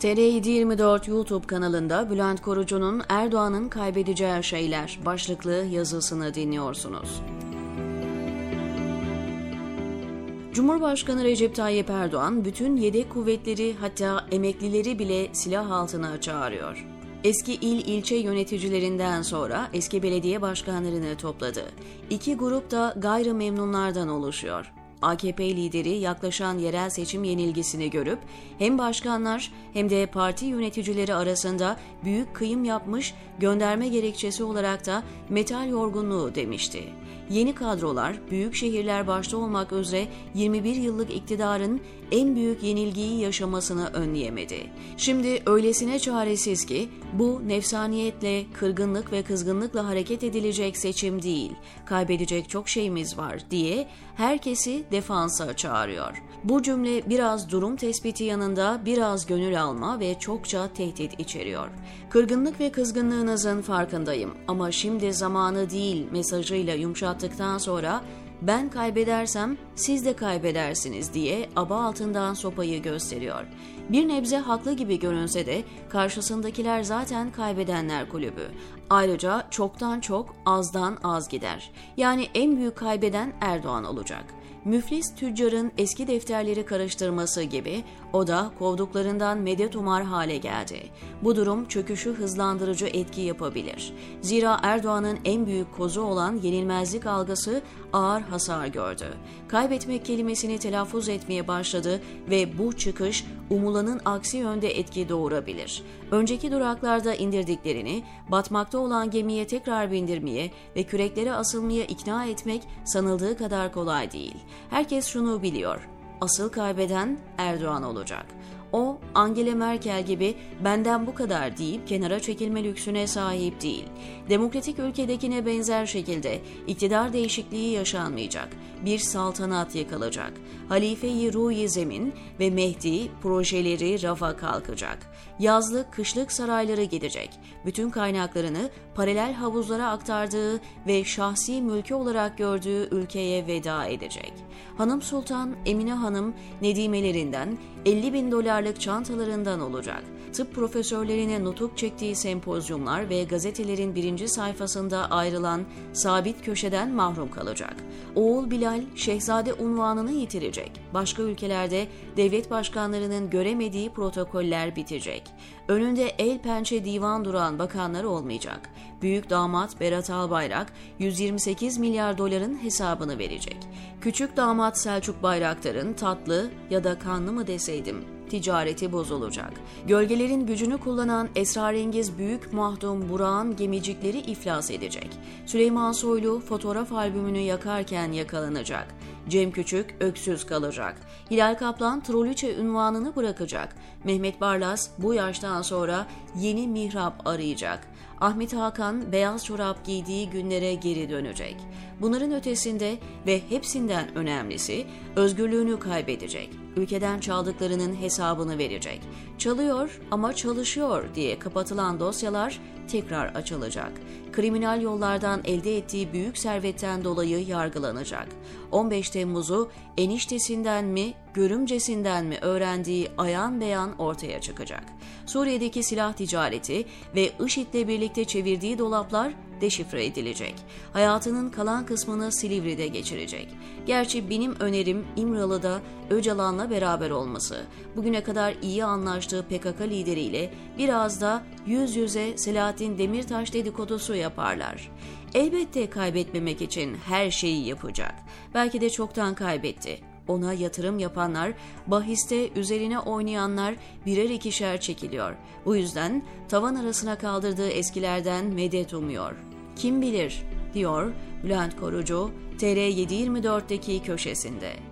TR724 YouTube kanalında Bülent Korucu'nun Erdoğan'ın kaybedeceği şeyler başlıklı yazısını dinliyorsunuz. Cumhurbaşkanı Recep Tayyip Erdoğan bütün yedek kuvvetleri hatta emeklileri bile silah altına çağırıyor. Eski il ilçe yöneticilerinden sonra eski belediye başkanlarını topladı. İki grup da gayrı oluşuyor. AKP lideri yaklaşan yerel seçim yenilgisini görüp hem başkanlar hem de parti yöneticileri arasında büyük kıyım yapmış gönderme gerekçesi olarak da metal yorgunluğu demişti. Yeni kadrolar büyük şehirler başta olmak üzere 21 yıllık iktidarın en büyük yenilgiyi yaşamasını önleyemedi. Şimdi öylesine çaresiz ki bu nefsaniyetle, kırgınlık ve kızgınlıkla hareket edilecek seçim değil, kaybedecek çok şeyimiz var diye herkesi defansa çağırıyor. Bu cümle biraz durum tespiti yanında biraz gönül alma ve çokça tehdit içeriyor. Kırgınlık ve kızgınlığınızın farkındayım ama şimdi zamanı değil mesajıyla yumuşattıktan sonra ben kaybedersem siz de kaybedersiniz diye aba altından sopayı gösteriyor. Bir nebze haklı gibi görünse de karşısındakiler zaten kaybedenler kulübü. Ayrıca çoktan çok azdan az gider. Yani en büyük kaybeden Erdoğan olacak müflis tüccarın eski defterleri karıştırması gibi o da kovduklarından medet umar hale geldi. Bu durum çöküşü hızlandırıcı etki yapabilir. Zira Erdoğan'ın en büyük kozu olan yenilmezlik algısı ağır hasar gördü. Kaybetmek kelimesini telaffuz etmeye başladı ve bu çıkış umulanın aksi yönde etki doğurabilir. Önceki duraklarda indirdiklerini batmakta olan gemiye tekrar bindirmeye ve küreklere asılmaya ikna etmek sanıldığı kadar kolay değil. Herkes şunu biliyor. Asıl kaybeden Erdoğan olacak. O, Angela Merkel gibi benden bu kadar deyip kenara çekilme lüksüne sahip değil. Demokratik ülkedekine benzer şekilde iktidar değişikliği yaşanmayacak. Bir saltanat yıkılacak. Halife-i Ruhi Zemin ve Mehdi projeleri rafa kalkacak. Yazlık, kışlık sarayları gidecek. Bütün kaynaklarını paralel havuzlara aktardığı ve şahsi mülkü olarak gördüğü ülkeye veda edecek. Hanım Sultan Emine Hanım nedimelerinden 50 bin dolarlık çantalarından olacak. Tıp profesörlerine nutuk çektiği sempozyumlar ve gazetelerin birinci sayfasında ayrılan sabit köşeden mahrum kalacak. Oğul Bilal, şehzade unvanını yitirecek. Başka ülkelerde devlet başkanlarının göremediği protokoller bitecek. Önünde el pençe divan duran bakanlar olmayacak. Büyük damat Berat Albayrak 128 milyar doların hesabını verecek. Küçük damat Selçuk Bayraktar'ın tatlı ya da kanlı mı deseydim ticareti bozulacak. Gölgelerin gücünü kullanan esrarengiz büyük mahdum Burak'ın gemicikleri iflas edecek. Süleyman Soylu fotoğraf albümünü yakarken yakalanacak. Cem Küçük öksüz kalacak. Hilal Kaplan Troliçe ünvanını bırakacak. Mehmet Barlas bu yaştan sonra yeni mihrap arayacak. Ahmet Hakan beyaz çorap giydiği günlere geri dönecek. Bunların ötesinde ve hepsinden önemlisi özgürlüğünü kaybedecek. Ülkeden çaldıklarının hesabını verecek. Çalıyor ama çalışıyor diye kapatılan dosyalar tekrar açılacak. Kriminal yollardan elde ettiği büyük servetten dolayı yargılanacak. 15 Temmuz'u eniştesinden mi, görümcesinden mi öğrendiği ayan beyan ortaya çıkacak. Suriye'deki silah ticareti ve IŞİD'le birlikte çevirdiği dolaplar deşifre edilecek. Hayatının kalan kısmını Silivri'de geçirecek. Gerçi benim önerim İmralı'da Öcalan'la beraber olması. Bugüne kadar iyi anlaştığı PKK lideriyle biraz da yüz yüze Selahattin Demirtaş dedikodusu yaparlar. Elbette kaybetmemek için her şeyi yapacak. Belki de çoktan kaybetti. Ona yatırım yapanlar, bahiste üzerine oynayanlar birer ikişer çekiliyor. Bu yüzden tavan arasına kaldırdığı eskilerden medet umuyor. Kim bilir, diyor Bülent Korucu, TR724'deki köşesinde.